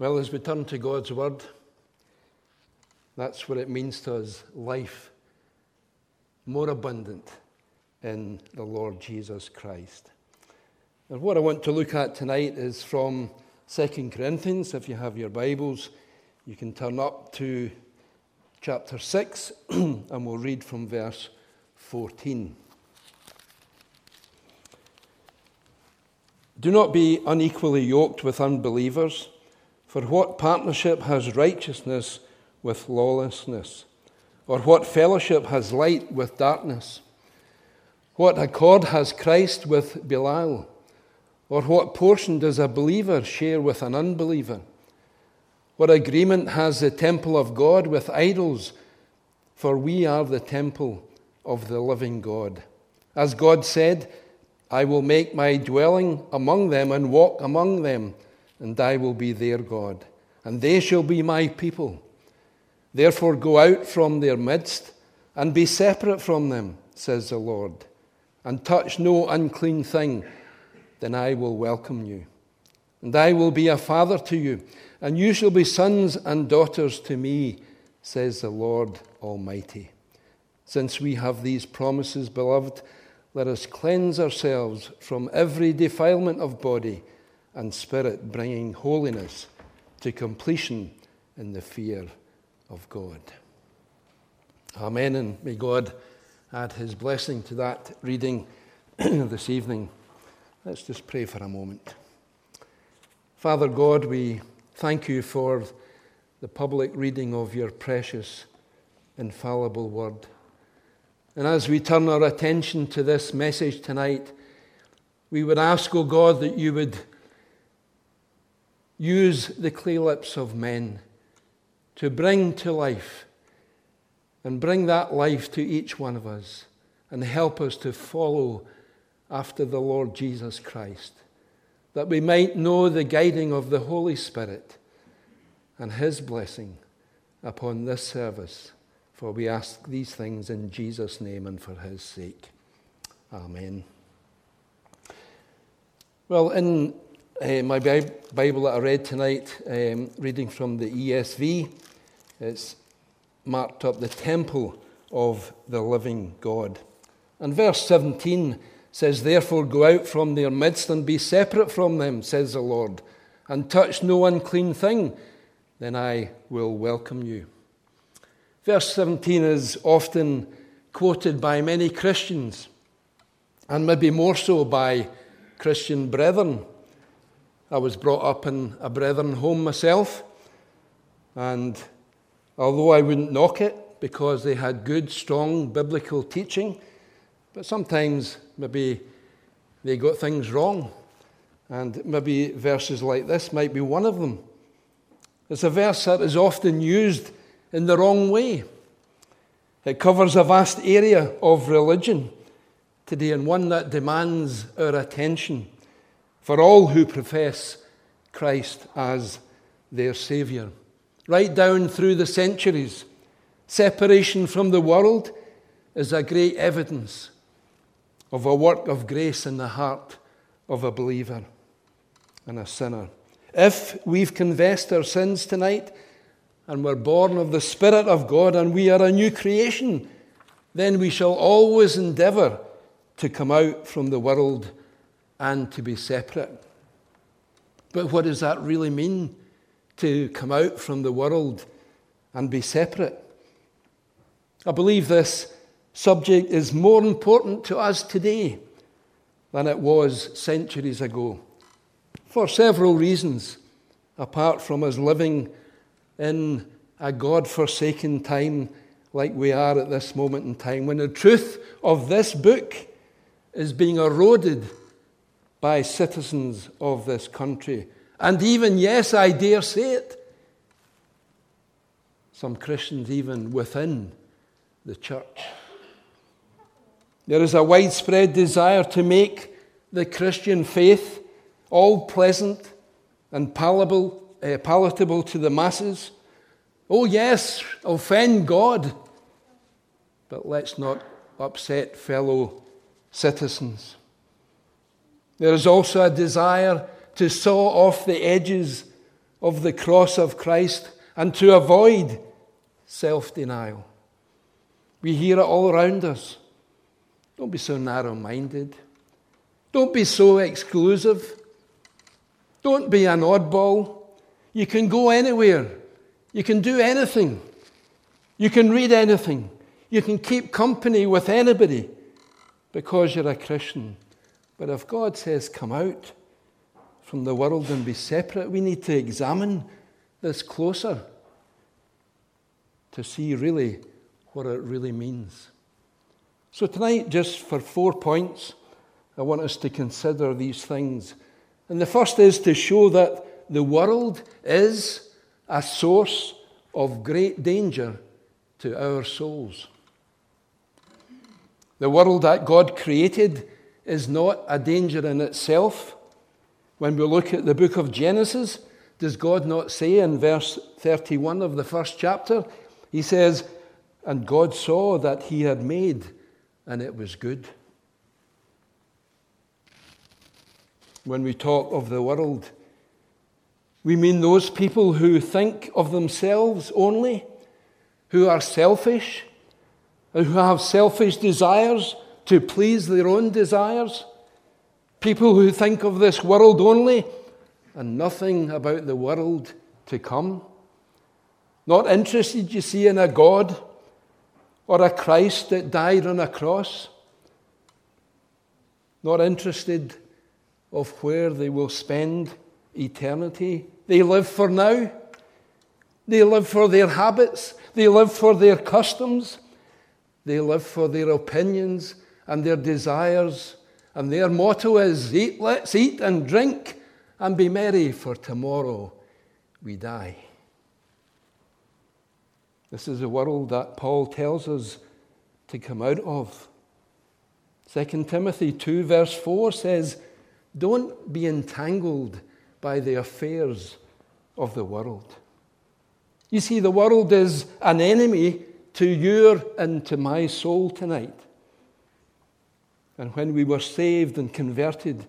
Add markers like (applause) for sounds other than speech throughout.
Well, as we turn to God's Word, that's what it means to us life more abundant in the Lord Jesus Christ. And what I want to look at tonight is from 2 Corinthians. If you have your Bibles, you can turn up to chapter 6 (clears throat) and we'll read from verse 14. Do not be unequally yoked with unbelievers. For what partnership has righteousness with lawlessness? Or what fellowship has light with darkness? What accord has Christ with Belial? Or what portion does a believer share with an unbeliever? What agreement has the temple of God with idols? For we are the temple of the living God. As God said, I will make my dwelling among them and walk among them and I will be their God, and they shall be my people. Therefore, go out from their midst and be separate from them, says the Lord, and touch no unclean thing, then I will welcome you. And I will be a father to you, and you shall be sons and daughters to me, says the Lord Almighty. Since we have these promises, beloved, let us cleanse ourselves from every defilement of body and spirit, bringing holiness to completion in the fear of God. Amen. And may God add his blessing to that reading (clears throat) this evening. Let's just pray for a moment. Father God, we thank you for the public reading of your precious, infallible word. And as we turn our attention to this message tonight, we would ask, O oh God, that you would use the clay lips of men to bring to life and bring that life to each one of us and help us to follow after the Lord Jesus Christ, that we might know the guiding of the Holy Spirit and His blessing upon this service. For we ask these things in Jesus' name and for His sake. Amen. Well, in uh, my Bible that I read tonight, um, reading from the ESV, it's marked up the temple of the living God. And verse 17 says, Therefore go out from their midst and be separate from them, says the Lord, and touch no unclean thing, then I will welcome you. Verse 17 is often quoted by many Christians, and maybe more so by Christian brethren I was brought up in a brethren home myself, and although I wouldn't knock it because they had good, strong biblical teaching, but sometimes maybe they got things wrong. And maybe verses like this might be one of them. It's a verse that is often used in the wrong way. It covers a vast area of religion today and one that demands our attention for all who profess Christ as their Saviour. Right down through the centuries, separation from the world is a great evidence of a work of grace in the heart of a believer and a sinner. If we've confessed our sins tonight and we're born of the Spirit of God and we are a new creation, then we shall always endeavour to come out from the world and to be separate. But what does that really mean to come out from the world and be separate? I believe this subject is more important to us today than it was centuries ago for several reasons, apart from us living in a God forsaken time like we are at this moment in time, when the truth of this book is being eroded by citizens of this country. And even, yes, I dare say it, some Christians even within the church. There is a widespread desire to make the Christian faith all pleasant and palatable, uh, palatable to the masses. Oh, yes, offend God, but let's not upset fellow citizens. There is also a desire to saw off the edges of the cross of Christ and to avoid self denial. We hear it all around us. Don't be so narrow minded. Don't be so exclusive. Don't be an oddball. You can go anywhere. You can do anything. You can read anything. You can keep company with anybody because you're a Christian. But if God says, come out from the world and be separate, we need to examine this closer to see really what it really means. So, tonight, just for four points, I want us to consider these things. And the first is to show that the world is a source of great danger to our souls. The world that God created is not a danger in itself. When we look at the book of Genesis, does God not say in verse 31 of the first chapter? He says, And God saw that he had made, and it was good. When we talk of the world, we mean those people who think of themselves only, who are selfish, who have selfish desires to please their own desires. People who think of this world only and nothing about the world to come. Not interested, you see, in a God or a Christ that died on a cross. Not interested of where they will spend eternity. They live for now. They live for their habits. They live for their customs. They live for their opinions and their desires. And their motto is eat, let's eat and drink and be merry, for tomorrow we die. This is a world that Paul tells us to come out of. 2 Timothy 2, verse 4 says, Don't be entangled by the affairs of the world. You see, the world is an enemy to your and to my soul tonight. And when we were saved and converted,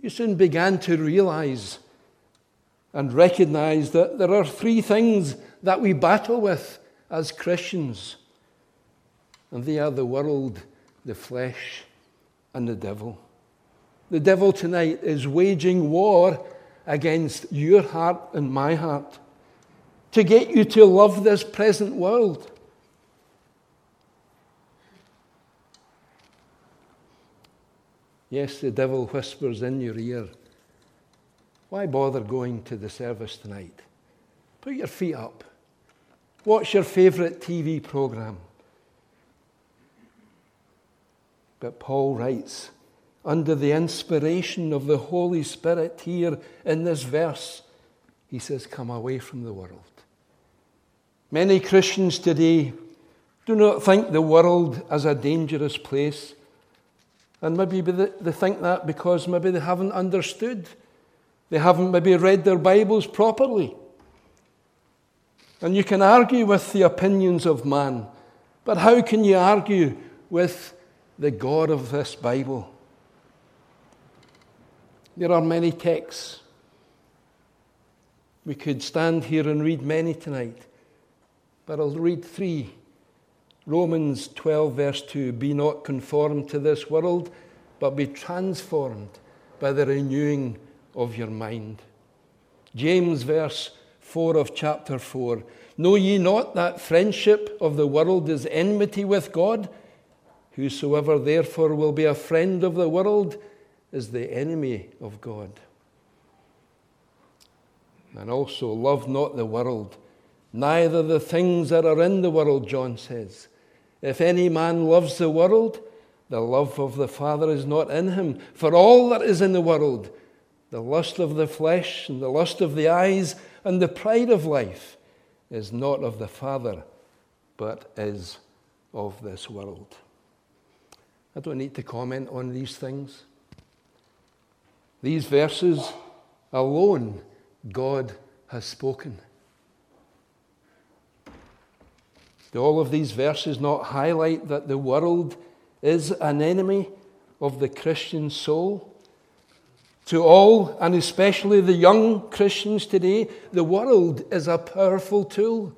you soon began to realize and recognize that there are three things that we battle with as Christians. And they are the world, the flesh, and the devil. The devil tonight is waging war against your heart and my heart to get you to love this present world Yes, the devil whispers in your ear, Why bother going to the service tonight? Put your feet up. What's your favourite TV programme? But Paul writes, under the inspiration of the Holy Spirit here in this verse, he says, Come away from the world. Many Christians today do not think the world as a dangerous place. And maybe they think that because maybe they haven't understood. They haven't maybe read their Bibles properly. And you can argue with the opinions of man, but how can you argue with the God of this Bible? There are many texts. We could stand here and read many tonight, but I'll read three Romans 12, verse 2 Be not conformed to this world, but be transformed by the renewing of your mind. James, verse 4 of chapter 4 Know ye not that friendship of the world is enmity with God? Whosoever therefore will be a friend of the world is the enemy of God. And also, love not the world, neither the things that are in the world, John says. If any man loves the world, the love of the Father is not in him. For all that is in the world, the lust of the flesh and the lust of the eyes and the pride of life, is not of the Father, but is of this world. I don't need to comment on these things. These verses alone, God has spoken. Do all of these verses not highlight that the world is an enemy of the Christian soul? To all, and especially the young Christians today, the world is a powerful tool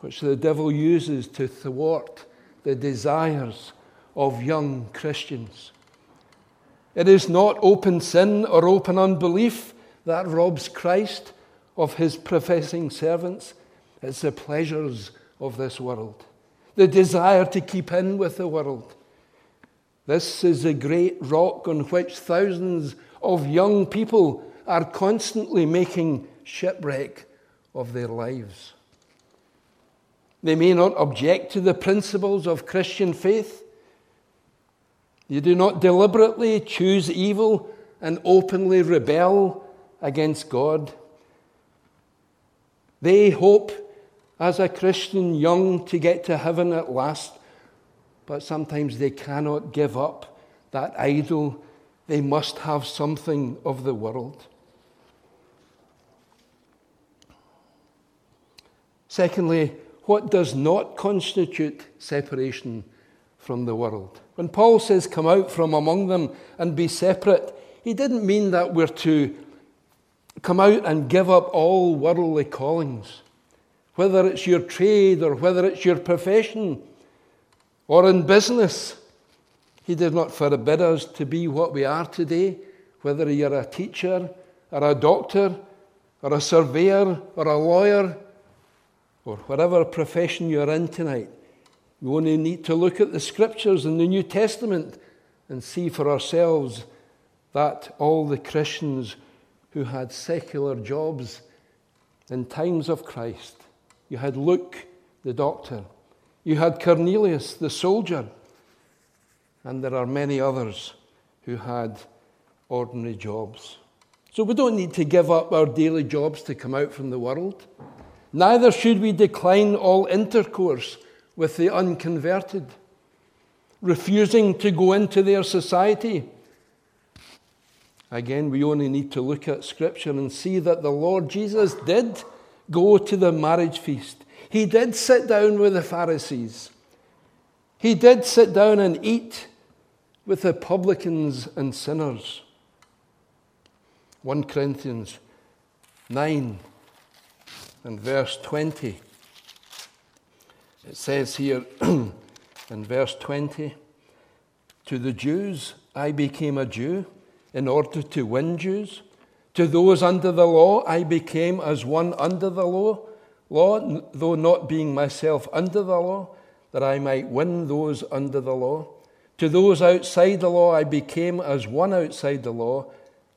which the devil uses to thwart the desires of young Christians. It is not open sin or open unbelief that robs Christ of his professing servants. It's the pleasures of this world, the desire to keep in with the world. This is the great rock on which thousands of young people are constantly making shipwreck of their lives. They may not object to the principles of Christian faith. You do not deliberately choose evil and openly rebel against God. They hope, as a Christian young, to get to heaven at last, but sometimes they cannot give up that idol. They must have something of the world. Secondly, what does not constitute separation from the world? When Paul says, Come out from among them and be separate, he didn't mean that we're to come out and give up all worldly callings, whether it's your trade or whether it's your profession or in business. He did not forbid us to be what we are today, whether you're a teacher or a doctor or a surveyor or a lawyer or whatever profession you're in tonight. We only need to look at the scriptures in the New Testament and see for ourselves that all the Christians who had secular jobs in times of Christ, you had Luke the doctor, you had Cornelius the soldier, and there are many others who had ordinary jobs. So we don't need to give up our daily jobs to come out from the world. Neither should we decline all intercourse with the unconverted, refusing to go into their society. Again, we only need to look at Scripture and see that the Lord Jesus did go to the marriage feast. He did sit down with the Pharisees. He did sit down and eat with the publicans and sinners. 1 Corinthians 9 and verse 20. It says here (clears throat) in verse 20 To the Jews I became a Jew in order to win Jews. To those under the law I became as one under the law, law, though not being myself under the law, that I might win those under the law. To those outside the law I became as one outside the law,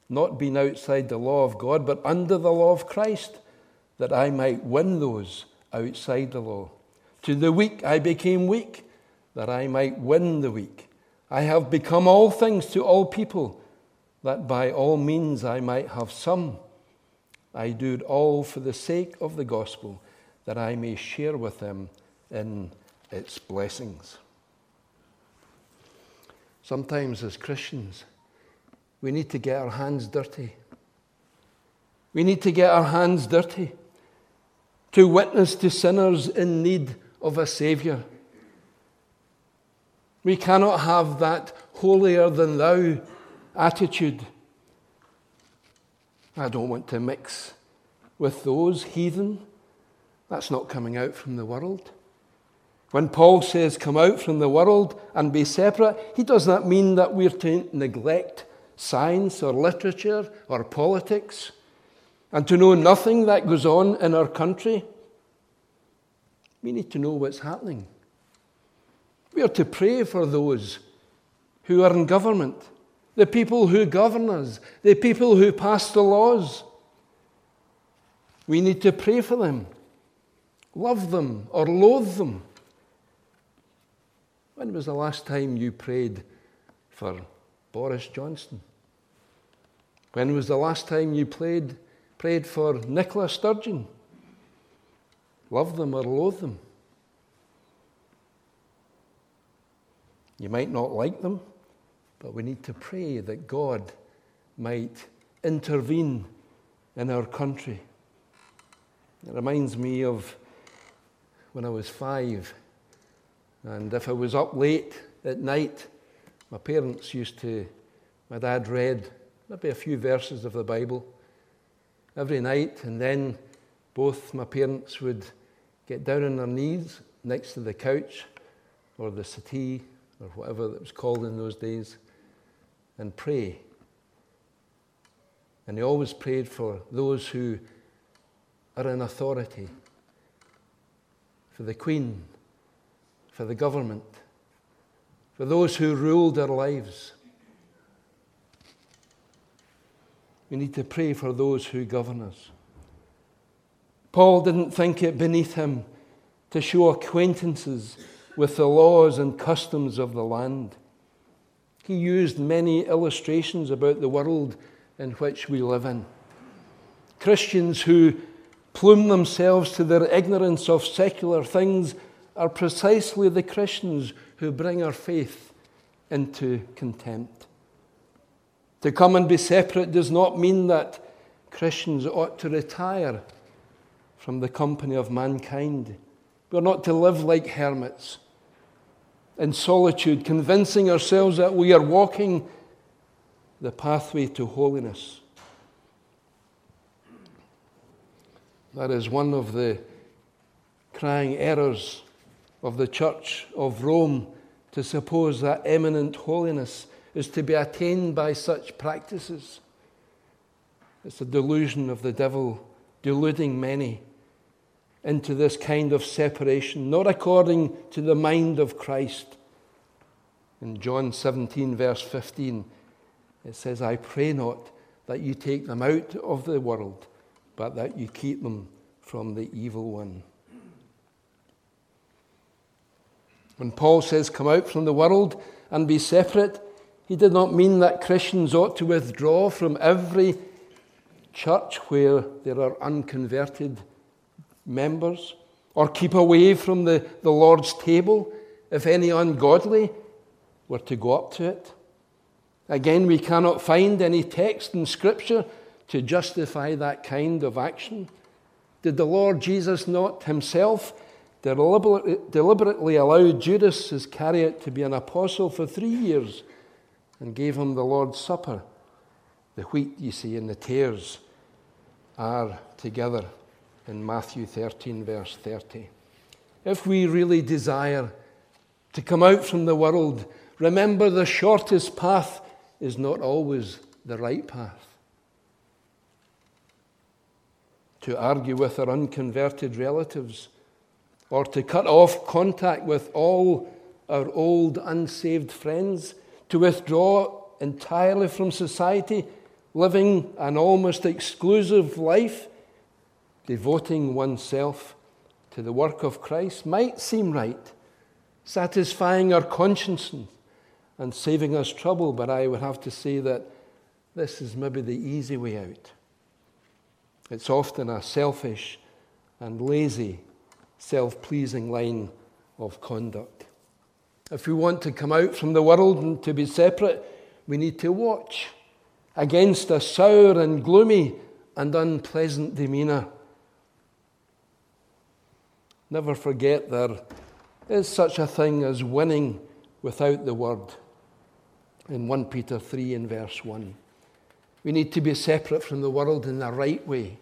not being outside the law of God, but under the law of Christ that I might win those outside the law. To the weak I became weak, that I might win the weak. I have become all things to all people, that by all means I might have some. I do it all for the sake of the gospel, that I may share with them in its blessings. Sometimes, as Christians, we need to get our hands dirty. We need to get our hands dirty to witness to sinners in need of a Saviour. We cannot have that holier than thou attitude. I don't want to mix with those heathen. That's not coming out from the world. When Paul says, come out from the world and be separate, he does not mean that we're to neglect science or literature or politics and to know nothing that goes on in our country. We need to know what's happening. We are to pray for those who are in government, the people who govern us, the people who pass the laws. We need to pray for them, love them, or loathe them. When was the last time you prayed for Boris Johnson? When was the last time you played, prayed for Nicola Sturgeon? Love them or loathe them. You might not like them, but we need to pray that God might intervene in our country. It reminds me of when I was five, and if I was up late at night, my parents used to My dad read maybe a few verses of the Bible every night, and then both my parents would get down on their knees next to the couch or the settee or whatever it was called in those days and pray. And he always prayed for those who are in authority, for the Queen, for the government, for those who ruled their lives. We need to pray for those who govern us. Paul didn't think it beneath him to show acquaintances with the laws and customs of the land. He used many illustrations about the world in which we live in. Christians who plume themselves to their ignorance of secular things are precisely the Christians who bring our faith into contempt. To come and be separate does not mean that Christians ought to retire from the company of mankind. We're not to live like hermits in solitude, convincing ourselves that we are walking the pathway to holiness. That is one of the crying errors of the Church of Rome to suppose that eminent holiness is to be attained by such practices. It's a delusion of the devil deluding many into this kind of separation, not according to the mind of Christ. In John 17, verse 15, it says, I pray not that you take them out of the world, but that you keep them from the evil one. When Paul says, Come out from the world and be separate, he did not mean that Christians ought to withdraw from every church where there are unconverted members, or keep away from the, the Lord's table if any ungodly were to go up to it. Again, we cannot find any text in Scripture to justify that kind of action. Did the Lord Jesus not himself deliberately allow Judas Iscariot to be an apostle for three years and gave him the Lord's Supper? The wheat, you see, and the tares are together in Matthew 13, verse 30. If we really desire to come out from the world, remember the shortest path is not always the right path. To argue with our unconverted relatives, or to cut off contact with all our old unsaved friends, to withdraw entirely from society, living an almost exclusive life devoting oneself to the work of Christ might seem right, satisfying our conscience and saving us trouble, but I would have to say that this is maybe the easy way out. It's often a selfish and lazy, self pleasing line of conduct. If we want to come out from the world and to be separate, we need to watch against a sour and gloomy and unpleasant demeanour Never forget there is such a thing as winning without the word. In 1 Peter 3 in verse 1. We need to be separate from the world in the right way.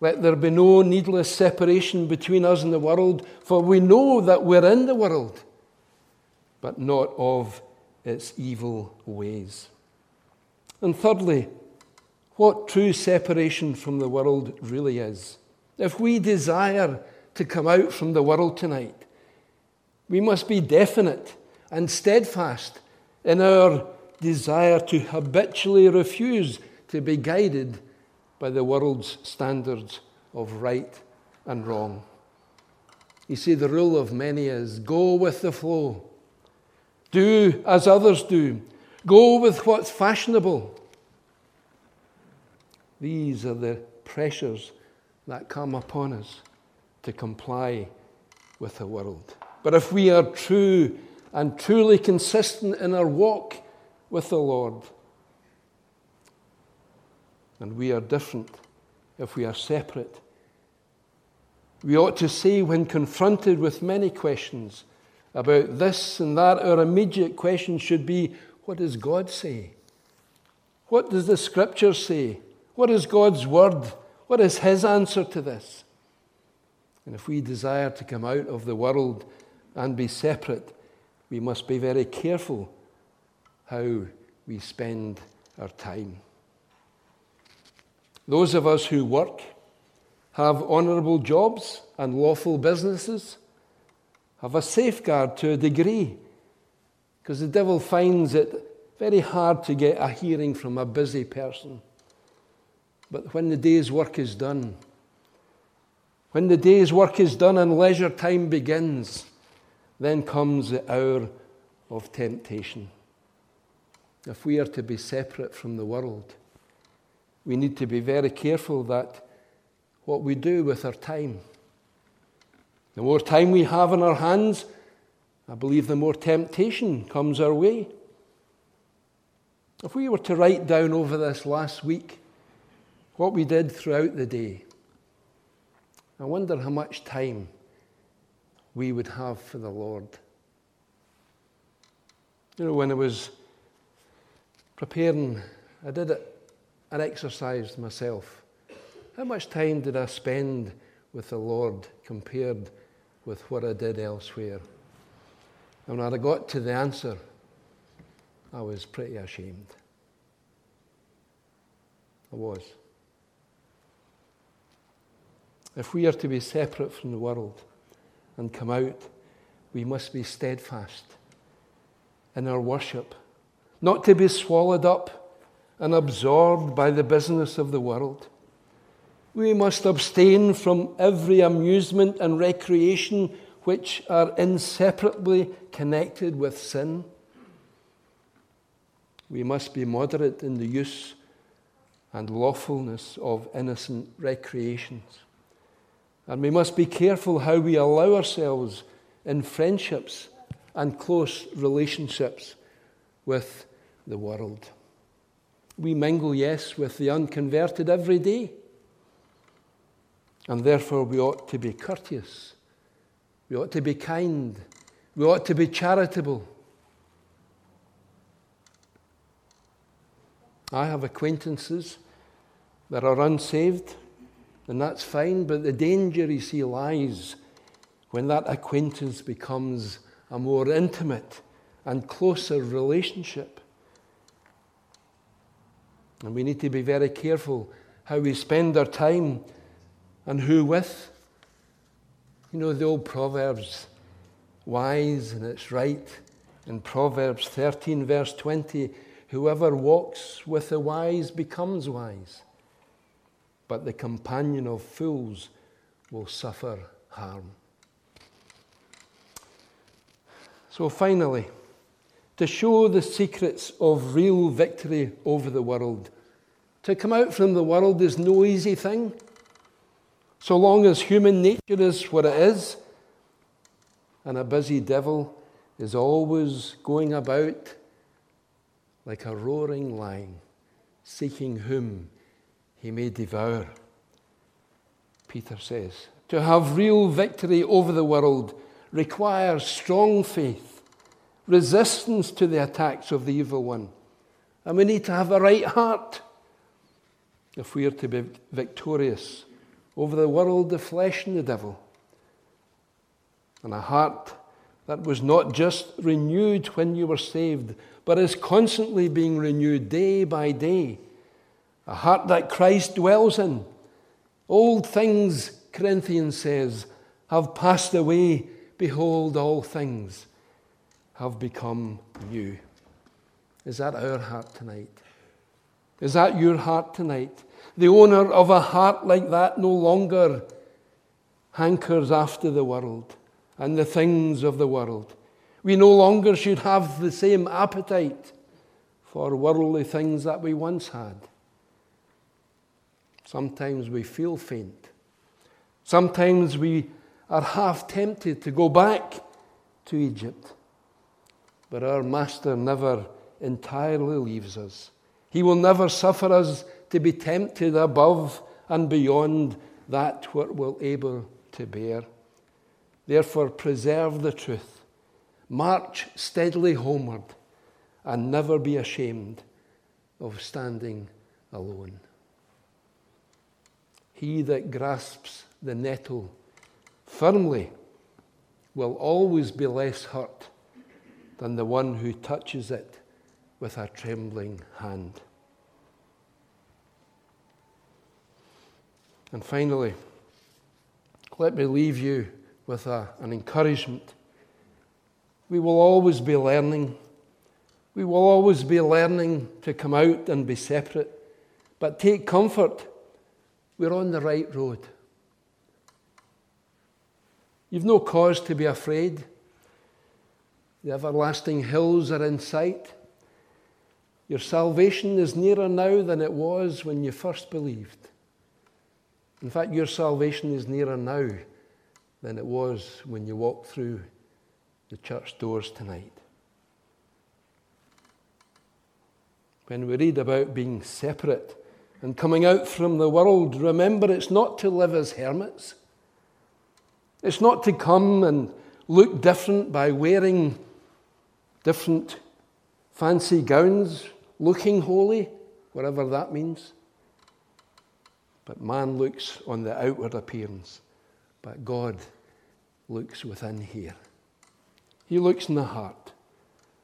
Let there be no needless separation between us and the world, for we know that we're in the world, but not of its evil ways. And thirdly, what true separation from the world really is. If we desire to come out from the world tonight, we must be definite and steadfast in our desire to habitually refuse to be guided by the world's standards of right and wrong. You see, the rule of many is go with the flow, do as others do, go with what's fashionable. These are the pressures that come upon us to comply with the world. But if we are true and truly consistent in our walk with the Lord, and we are different if we are separate, we ought to say when confronted with many questions about this and that, our immediate question should be what does God say? What does the scripture say? What is God's word? What is his answer to this? And if we desire to come out of the world and be separate, we must be very careful how we spend our time. Those of us who work, have honourable jobs and lawful businesses, have a safeguard to a degree, because the devil finds it very hard to get a hearing from a busy person. But when the day's work is done, when the day's work is done and leisure time begins, then comes the hour of temptation. If we are to be separate from the world, we need to be very careful that what we do with our time, the more time we have in our hands, I believe the more temptation comes our way. If we were to write down over this last week what we did throughout the day, I wonder how much time we would have for the Lord. You know, when I was preparing, I did it, an exercise myself. How much time did I spend with the Lord compared with what I did elsewhere? And when I got to the answer, I was pretty ashamed. I was. If we are to be separate from the world and come out, we must be steadfast in our worship, not to be swallowed up and absorbed by the business of the world. We must abstain from every amusement and recreation which are inseparably connected with sin. We must be moderate in the use and lawfulness of innocent recreations. And we must be careful how we allow ourselves in friendships and close relationships with the world. We mingle, yes, with the unconverted every day. And therefore, we ought to be courteous. We ought to be kind. We ought to be charitable. I have acquaintances that are unsaved and that's fine, but the danger, you see, lies when that acquaintance becomes a more intimate and closer relationship. And we need to be very careful how we spend our time and who with. You know, the old Proverbs, wise and it's right. In Proverbs 13, verse 20, whoever walks with the wise becomes wise but the companion of fools will suffer harm. So, finally, to show the secrets of real victory over the world, to come out from the world is no easy thing. So long as human nature is what it is, and a busy devil is always going about like a roaring lion, seeking whom he may devour. Peter says, to have real victory over the world requires strong faith, resistance to the attacks of the evil one. And we need to have a right heart if we are to be victorious over the world, the flesh, and the devil. And a heart that was not just renewed when you were saved, but is constantly being renewed day by day a heart that Christ dwells in. Old things, Corinthians says, have passed away. Behold, all things have become new. Is that our heart tonight? Is that your heart tonight? The owner of a heart like that no longer hankers after the world and the things of the world. We no longer should have the same appetite for worldly things that we once had. Sometimes we feel faint. Sometimes we are half tempted to go back to Egypt. But our Master never entirely leaves us. He will never suffer us to be tempted above and beyond that what we're able to bear. Therefore, preserve the truth. March steadily homeward and never be ashamed of standing alone. He that grasps the nettle firmly will always be less hurt than the one who touches it with a trembling hand. And finally, let me leave you with a, an encouragement. We will always be learning. We will always be learning to come out and be separate. But take comfort, we're on the right road. You've no cause to be afraid. The everlasting hills are in sight. Your salvation is nearer now than it was when you first believed. In fact, your salvation is nearer now than it was when you walked through the church doors tonight. When we read about being separate and coming out from the world, remember it's not to live as hermits. It's not to come and look different by wearing different fancy gowns, looking holy, whatever that means. But man looks on the outward appearance, but God looks within here. He looks in the heart,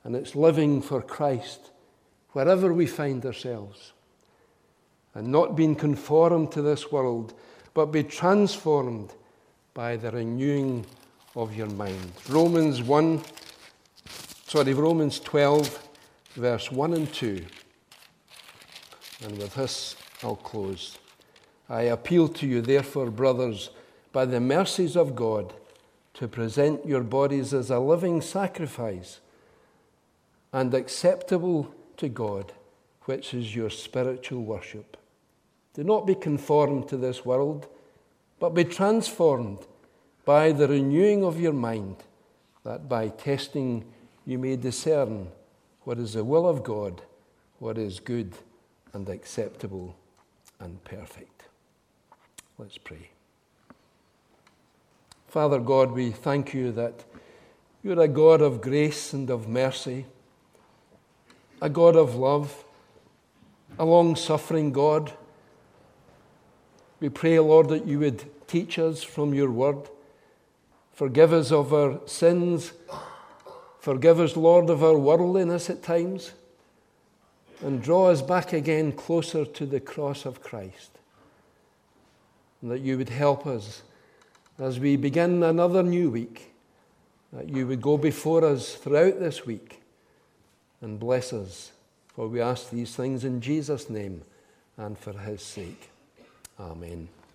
and it's living for Christ wherever we find ourselves, and not being conformed to this world, but be transformed by the renewing of your mind. Romans 1, sorry, Romans 12, verse 1 and 2. And with this, I'll close. I appeal to you, therefore, brothers, by the mercies of God, to present your bodies as a living sacrifice and acceptable to God, which is your spiritual worship. Do not be conformed to this world, but be transformed by the renewing of your mind, that by testing you may discern what is the will of God, what is good and acceptable and perfect. Let's pray. Father God, we thank you that you're a God of grace and of mercy, a God of love, a long suffering God. We pray, Lord, that you would teach us from your word. Forgive us of our sins. Forgive us, Lord, of our worldliness at times. And draw us back again closer to the cross of Christ and that you would help us as we begin another new week, that you would go before us throughout this week and bless us. For we ask these things in Jesus' name and for his sake. Amen.